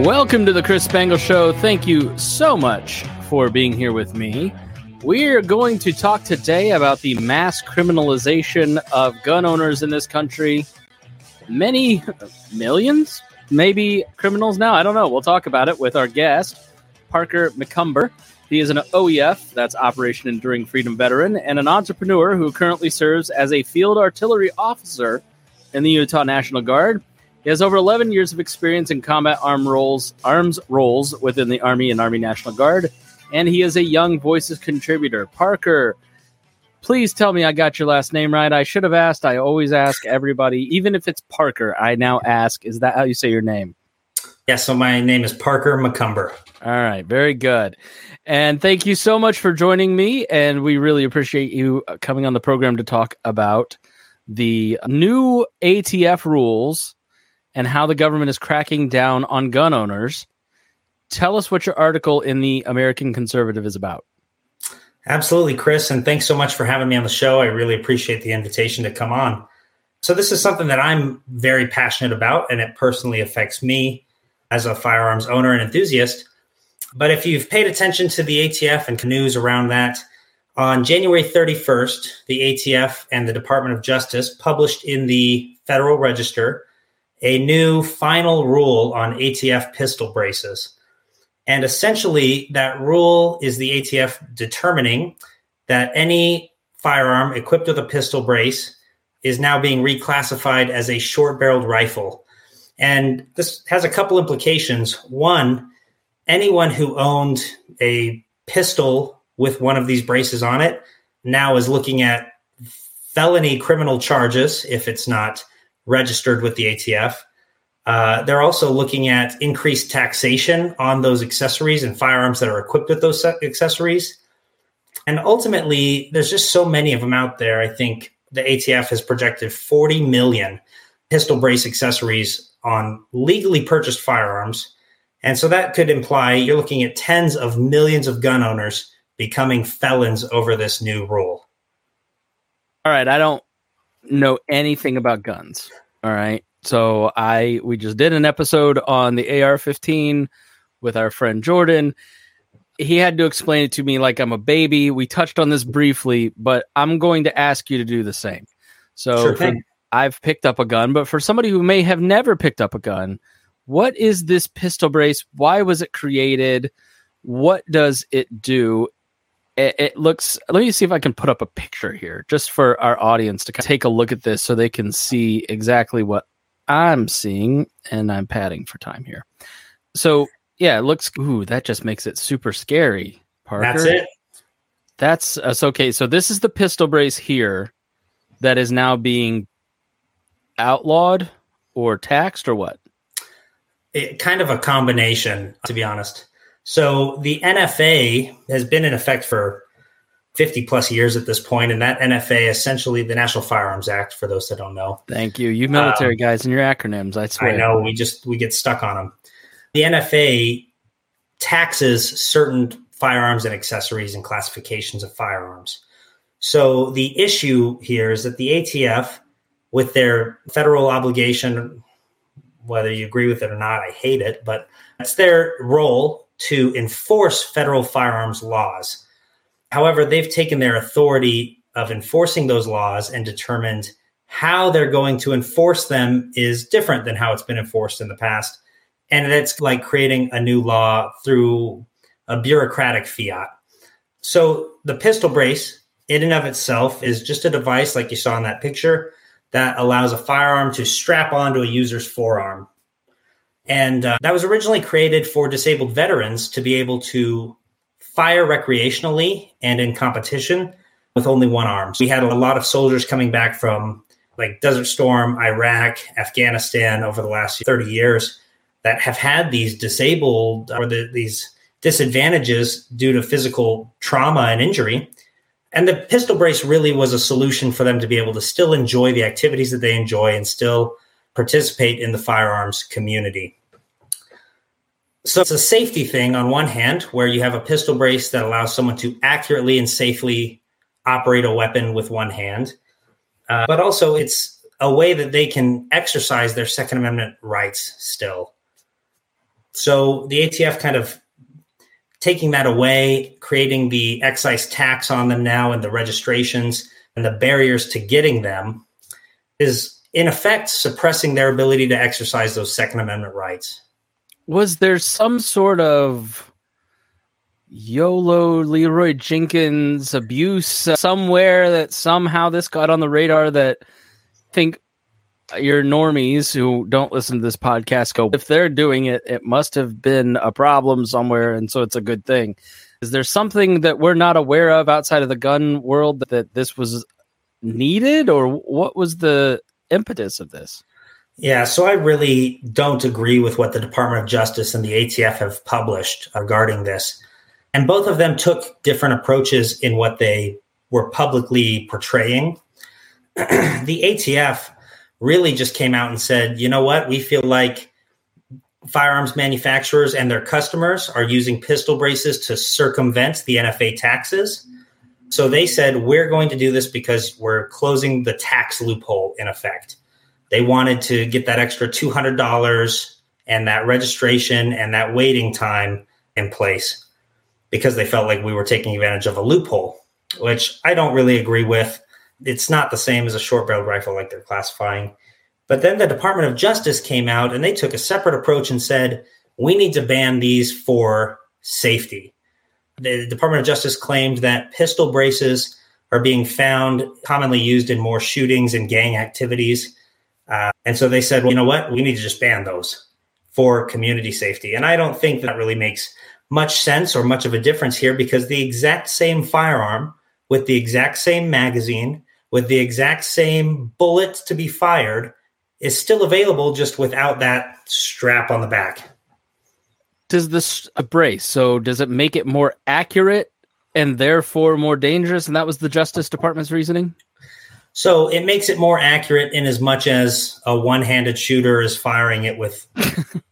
Welcome to the Chris Spangle Show. Thank you so much for being here with me. We're going to talk today about the mass criminalization of gun owners in this country. Many millions, maybe criminals now. I don't know. We'll talk about it with our guest, Parker McCumber. He is an OEF, that's Operation Enduring Freedom veteran, and an entrepreneur who currently serves as a field artillery officer in the Utah National Guard. He has over 11 years of experience in combat arm roles, arms roles within the Army and Army National Guard, and he is a Young Voices contributor. Parker, please tell me I got your last name right. I should have asked. I always ask everybody, even if it's Parker, I now ask, is that how you say your name? Yeah, so my name is Parker McCumber. All right, very good. And thank you so much for joining me. And we really appreciate you uh, coming on the program to talk about the new ATF rules and how the government is cracking down on gun owners. Tell us what your article in the American Conservative is about. Absolutely, Chris. And thanks so much for having me on the show. I really appreciate the invitation to come on. So, this is something that I'm very passionate about, and it personally affects me as a firearms owner and enthusiast. But if you've paid attention to the ATF and news around that, on January 31st, the ATF and the Department of Justice published in the Federal Register a new final rule on ATF pistol braces. And essentially, that rule is the ATF determining that any firearm equipped with a pistol brace is now being reclassified as a short barreled rifle. And this has a couple implications. One, anyone who owned a pistol with one of these braces on it now is looking at felony criminal charges if it's not registered with the ATF. Uh, they're also looking at increased taxation on those accessories and firearms that are equipped with those accessories. And ultimately, there's just so many of them out there. I think the ATF has projected 40 million pistol brace accessories on legally purchased firearms. And so that could imply you're looking at tens of millions of gun owners becoming felons over this new rule. All right. I don't know anything about guns. All right. So I we just did an episode on the AR-15 with our friend Jordan. He had to explain it to me like I'm a baby. We touched on this briefly, but I'm going to ask you to do the same. So Sure for- I've picked up a gun, but for somebody who may have never picked up a gun, what is this pistol brace? Why was it created? What does it do? It, it looks. Let me see if I can put up a picture here, just for our audience to kind of take a look at this, so they can see exactly what I'm seeing. And I'm padding for time here. So yeah, it looks. Ooh, that just makes it super scary. Parker. That's it. That's uh, so okay. So this is the pistol brace here that is now being outlawed or taxed or what? it, kind of a combination, to be honest. So the NFA has been in effect for 50 plus years at this point, and that NFA essentially the National Firearms Act. For those that don't know, Thank you, you military guys and your acronyms. I swear. Um, I know we just we get stuck on them. The NFA taxes certain firearms and accessories and classifications of firearms. So the issue here is that the ATF, with their federal obligation, whether you agree with it or not, I hate it, but it's their role to enforce federal firearms laws. However, they've taken their authority of enforcing those laws and determined how they're going to enforce them is different than how it's been enforced in the past. And it's like creating a new law through a bureaucratic fiat. So the pistol brace, in and of itself, is just a device like you saw in that picture that allows a firearm to strap onto a user's forearm. And uh, that was originally created for disabled veterans to be able to fire recreationally and in competition with only one arm. So we had a lot of soldiers coming back from like Desert Storm, Iraq, Afghanistan over the last 30 years that have had these disabled or the, these disadvantages due to physical trauma and injury. And the pistol brace really was a solution for them to be able to still enjoy the activities that they enjoy and still participate in the firearms community. So it's a safety thing on one hand, where you have a pistol brace that allows someone to accurately and safely operate a weapon with one hand. Uh, but also, it's a way that they can exercise their Second Amendment rights still. So the ATF kind of taking that away, creating the excise tax on them now and the registrations and the barriers to getting them is in effect suppressing their ability to exercise those Second Amendment rights. Was there some sort of YOLO Leroy Jenkins abuse somewhere that somehow this got on the radar that I think your normies who don't listen to this podcast go, if they're doing it, it must have been a problem somewhere. And so it's a good thing. Is there something that we're not aware of outside of the gun world that this was needed, or what was the impetus of this? Yeah, so I really don't agree with what the Department of Justice and the ATF have published regarding this. And both of them took different approaches in what they were publicly portraying. the ATF really just came out and said, you know what, we feel like firearms manufacturers and their customers are using pistol braces to circumvent the NFA taxes. So they said, we're going to do this because we're closing the tax loophole in effect. They wanted to get that extra $200 and that registration and that waiting time in place because they felt like we were taking advantage of a loophole, which I don't really agree with it's not the same as a short barreled rifle like they're classifying. But then the Department of Justice came out and they took a separate approach and said, we need to ban these for safety. The Department of Justice claimed that pistol braces are being found commonly used in more shootings and gang activities. Uh, and so they said, well, you know what? We need to just ban those for community safety. And I don't think that really makes much sense or much of a difference here because the exact same firearm with the exact same magazine with the exact same bullet to be fired is still available just without that strap on the back. Does this a brace? So does it make it more accurate and therefore more dangerous? And that was the Justice Department's reasoning? So it makes it more accurate in as much as a one-handed shooter is firing it with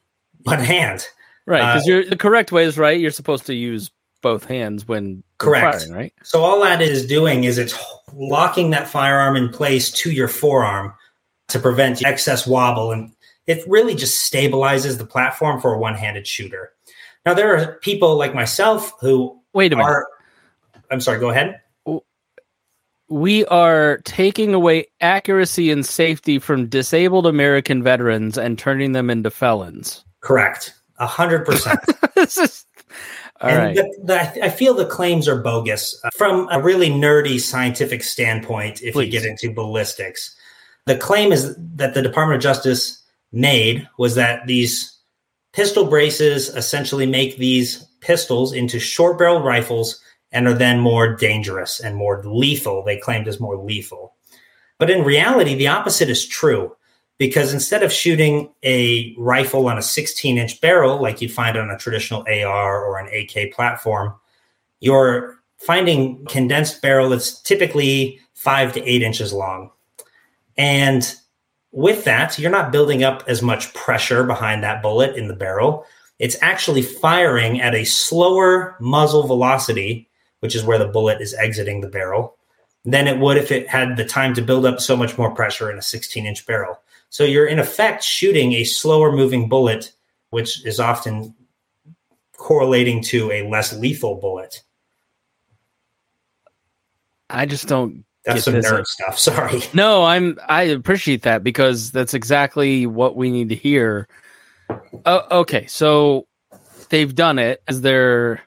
one hand. Right, because uh, the correct way is right. You're supposed to use both hands when correct, firing, right? So all that is doing is it's locking that firearm in place to your forearm to prevent excess wobble, and it really just stabilizes the platform for a one-handed shooter. Now there are people like myself who wait a minute. Are, I'm sorry. Go ahead. We are taking away accuracy and safety from disabled American veterans and turning them into felons. Correct. A hundred percent. All and right. the, the, I feel the claims are bogus uh, from a really nerdy scientific standpoint. If Please. you get into ballistics, the claim is that the Department of Justice made was that these pistol braces essentially make these pistols into short barreled rifles and are then more dangerous and more lethal. They claimed as more lethal. But in reality, the opposite is true because instead of shooting a rifle on a 16 inch barrel like you'd find on a traditional AR or an AK platform, you're finding condensed barrel that's typically five to eight inches long. And with that, you're not building up as much pressure behind that bullet in the barrel. It's actually firing at a slower muzzle velocity, which is where the bullet is exiting the barrel, than it would if it had the time to build up so much more pressure in a 16 inch barrel. So you're in effect shooting a slower moving bullet, which is often correlating to a less lethal bullet. I just don't. That's some nerd stuff. Sorry. No, I'm. I appreciate that because that's exactly what we need to hear. Uh, okay, so they've done it as their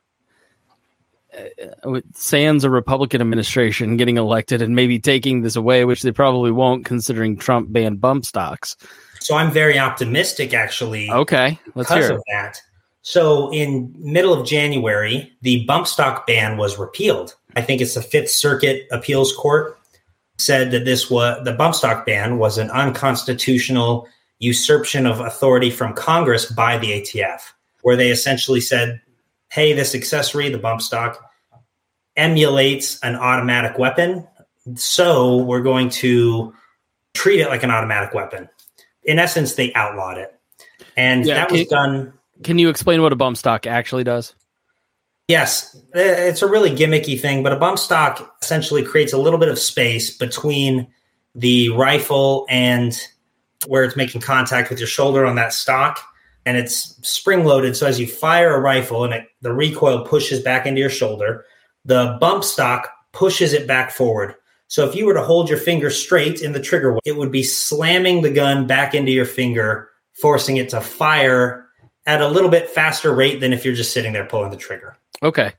uh, sans a Republican administration getting elected and maybe taking this away, which they probably won't, considering Trump banned bump stocks. So I'm very optimistic, actually. Okay, let's because hear of that. So in middle of January, the bump stock ban was repealed. I think it's the Fifth Circuit Appeals Court said that this was the bump stock ban was an unconstitutional usurpation of authority from Congress by the ATF, where they essentially said hey, this accessory, the bump stock, emulates an automatic weapon. So we're going to treat it like an automatic weapon. In essence, they outlawed it. And yeah, that was done. Can you explain what a bump stock actually does? Yes, it's a really gimmicky thing, but a bump stock essentially creates a little bit of space between the rifle and where it's making contact with your shoulder on that stock and it's spring loaded. So as you fire a rifle and it, the recoil pushes back into your shoulder, the bump stock pushes it back forward. So if you were to hold your finger straight in the trigger, it would be slamming the gun back into your finger, forcing it to fire at a little bit faster rate than if you're just sitting there pulling the trigger. Okay.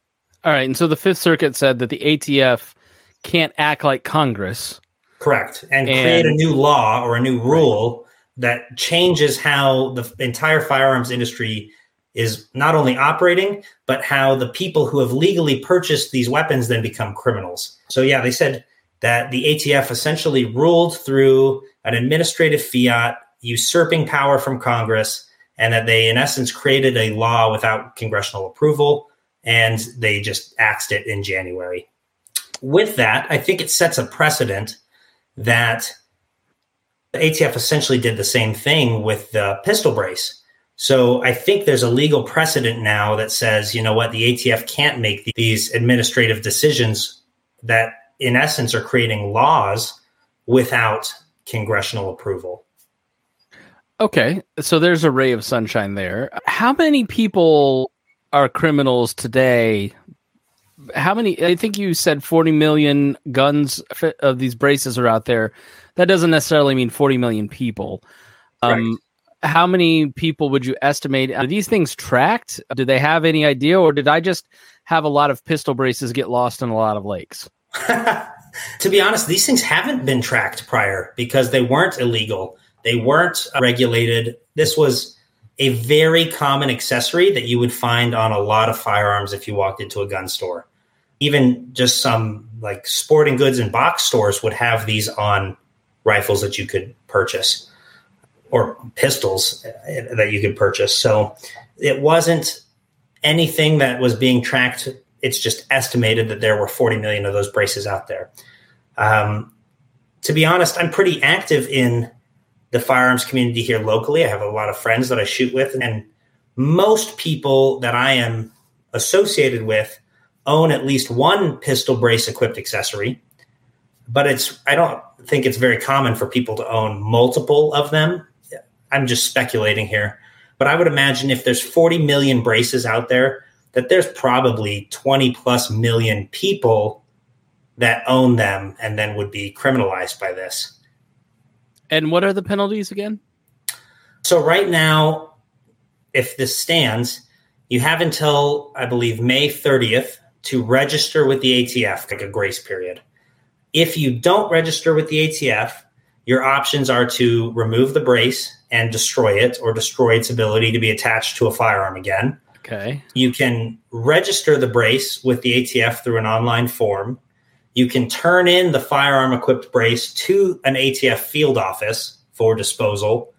All right. And so the Fifth Circuit said that the ATF can't act like Congress. Correct. And, and create a new law or a new rule right. that changes how the entire firearms industry is not only operating, but how the people who have legally purchased these weapons then become criminals. So, yeah, they said that the ATF essentially ruled through an administrative fiat usurping power from Congress, and that they, in essence, created a law without congressional approval, and they just axed it in January. With that, I think it sets a precedent that the ATF essentially did the same thing with the pistol brace. So I think there's a legal precedent now that says, you know what, the ATF can't make these administrative decisions that, in essence, are creating laws without congressional approval. Okay, so there's a ray of sunshine there. How many people are criminals today? How many? I think you said 40 million guns of these braces are out there. That doesn't necessarily mean 40 million people. Um, right. How many people would you estimate? Are these things tracked? Do they have any idea, or did I just have a lot of pistol braces get lost in a lot of lakes? to be honest, these things haven't been tracked prior because they weren't illegal they weren't regulated. This was a very common accessory that you would find on a lot of firearms if you walked into a gun store. Even just some like sporting goods and box stores would have these on rifles that you could purchase or pistols uh, that you could purchase. So it wasn't anything that was being tracked. It's just estimated that there were 40 million of those braces out there. Um, to be honest, I'm pretty active in the firearms community here locally. I have a lot of friends that I shoot with, and most people that I am associated with own at least one pistol brace equipped accessory. But it's I don't think it's very common for people to own multiple of them. I'm just speculating here. But I would imagine if there's 40 million braces out there, that there's probably 20 plus million people that own them and then would be criminalized by this. And what are the penalties again? So right now, if this stands, you have until I believe May 30th to register with the ATF, like a grace period. If you don't register with the ATF, your options are to remove the brace and destroy it or destroy its ability to be attached to a firearm again. Okay. You can register the brace with the ATF through an online form you can turn in the firearm equipped brace to an ATF field office for disposal.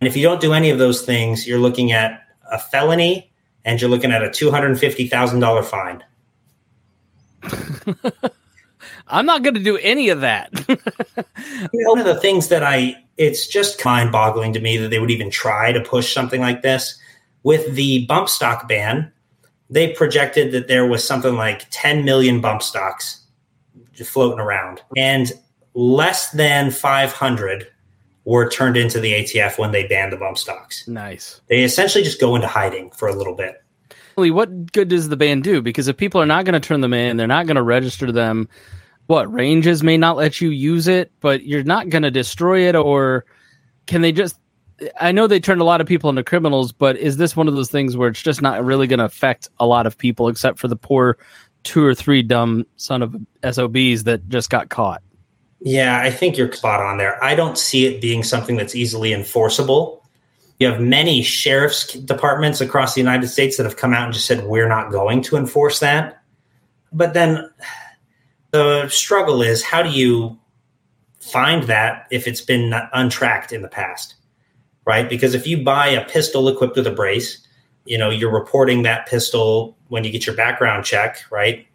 And if you don't do any of those things, you're looking at a felony and you're looking at a $250,000 fine. I'm not going to do any of that. One of the things that I, it's just mind boggling to me that they would even try to push something like this. With the bump stock ban, they projected that there was something like 10 million bump stocks floating around. And less than 500 were turned into the ATF when they banned the bump stocks. Nice. They essentially just go into hiding for a little bit. What good does the ban do? Because if people are not going to turn them in, they're not going to register them. What ranges may not let you use it, but you're not going to destroy it, or can they just? I know they turned a lot of people into criminals, but is this one of those things where it's just not really going to affect a lot of people, except for the poor two or three dumb son of SOBs that just got caught. Yeah, I think you're spot on there. I don't see it being something that's easily enforceable. You have many sheriff's departments across the United States that have come out and just said, we're not going to enforce that. But then the struggle is how do you find that if it's been untracked in the past? Right? Because if you buy a pistol equipped with a brace, you know, you're reporting that pistol when you get your background check, right?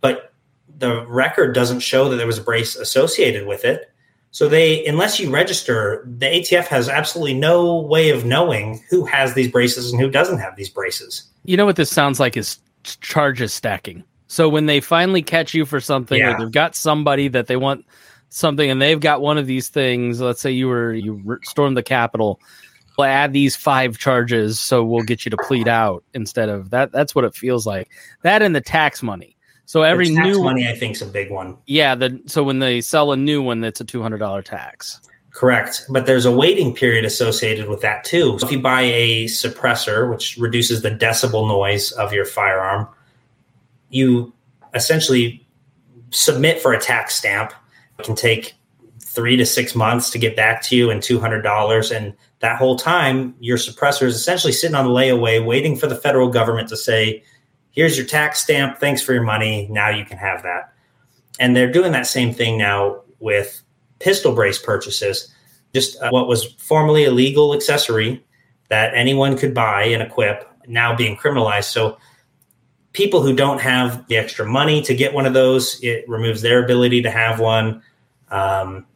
But the record doesn't show that there was a brace associated with it. So they, unless you register, the ATF has absolutely no way of knowing who has these braces and who doesn't have these braces. You know what this sounds like is charges stacking. So when they finally catch you for something, yeah. or they've got somebody that they want something, and they've got one of these things. Let's say you were you stormed the Capitol, we'll add these five charges, so we'll get you to plead out instead of that. That's what it feels like. That and the tax money. So every new money, I think, is a big one. Yeah. The, so when they sell a new one, that's a two hundred dollar tax. Correct. But there's a waiting period associated with that too. So if you buy a suppressor, which reduces the decibel noise of your firearm, you essentially submit for a tax stamp. It can take three to six months to get back to you and $200. And that whole time, your suppressor is essentially sitting on the layaway, waiting for the federal government to say, here's your tax stamp. Thanks for your money. Now you can have that. And they're doing that same thing now with pistol brace purchases, just uh, what was formerly a legal accessory that anyone could buy and equip, now being criminalized. So people who don't have the extra money to get one of those, it removes their ability to have one. Um,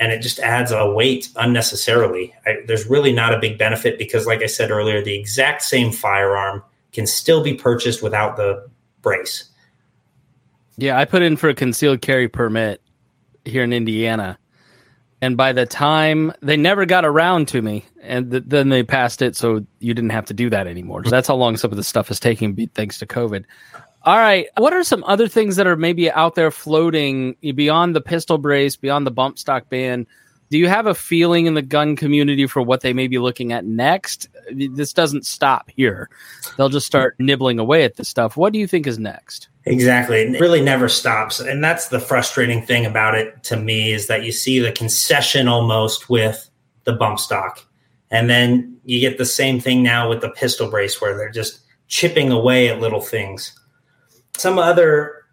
and it just adds a weight unnecessarily. I, there's really not a big benefit because, like I said earlier, the exact same firearm can still be purchased without the brace. Yeah, I put in for a concealed carry permit here in Indiana. And by the time they never got around to me, and th- then they passed it, so you didn't have to do that anymore. So that's how long some of the stuff is taking, thanks to COVID. All right, what are some other things that are maybe out there floating beyond the pistol brace, beyond the bump stock ban? Do you have a feeling in the gun community for what they may be looking at next? This doesn't stop here; they'll just start nibbling away at this stuff. What do you think is next? Exactly. It really never stops. And that's the frustrating thing about it to me is that you see the concession almost with the bump stock. And then you get the same thing now with the pistol brace where they're just chipping away at little things. Some other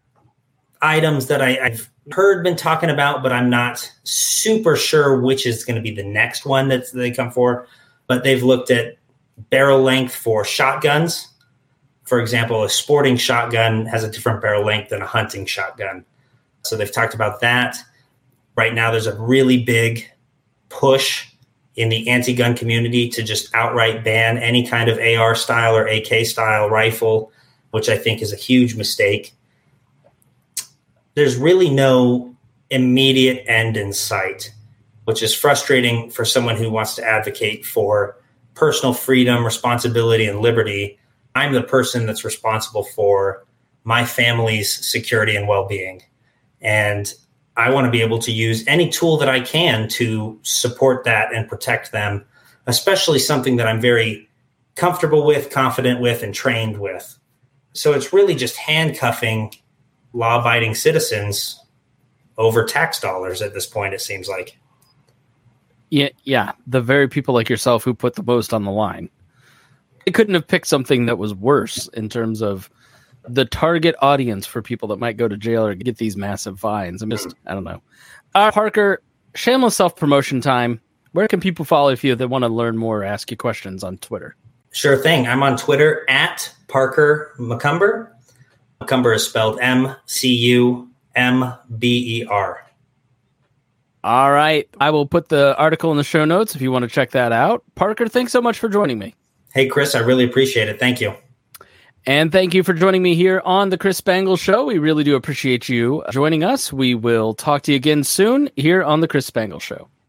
items that I, have heard been talking about, but I'm not super sure which is going to be the next one that they come for. But they've looked at barrel length for shotguns for example, a sporting shotgun has a different barrel length than a hunting shotgun. So they've talked about that. Right now, there's a really big push in the anti gun community to just outright ban any kind of AR style or AK style rifle, which I think is a huge mistake. There's really no immediate end in sight, which is frustrating for someone who wants to advocate for personal freedom, responsibility, and liberty I'm the person that's responsible for my family's security and well being. And I want to be able to use any tool that I can to support that and protect them, especially something that I'm very comfortable with, confident with, and trained with. So it's really just handcuffing law abiding citizens over tax dollars at this point, it seems like. Yeah, yeah. The very people like yourself who put the most on the line they couldn't have picked something that was worse in terms of the target audience for people that might go to jail or get these massive fines. I'm just, I don't know. Uh, Parker, shameless self promotion time. Where can people follow if you want to learn more or ask you questions on Twitter? Sure thing. I'm on Twitter at Parker McCumber. McCumber is spelled M C U M B E R. All right. I will put the article in the show notes if you want to check that out. Parker, thanks so much for joining me. Hey, Chris, I really appreciate it. Thank you. And thank you for joining me here on the Chris Spangle Show. We really do appreciate you joining us. We will talk to you again soon here on the Chris Spangle Show.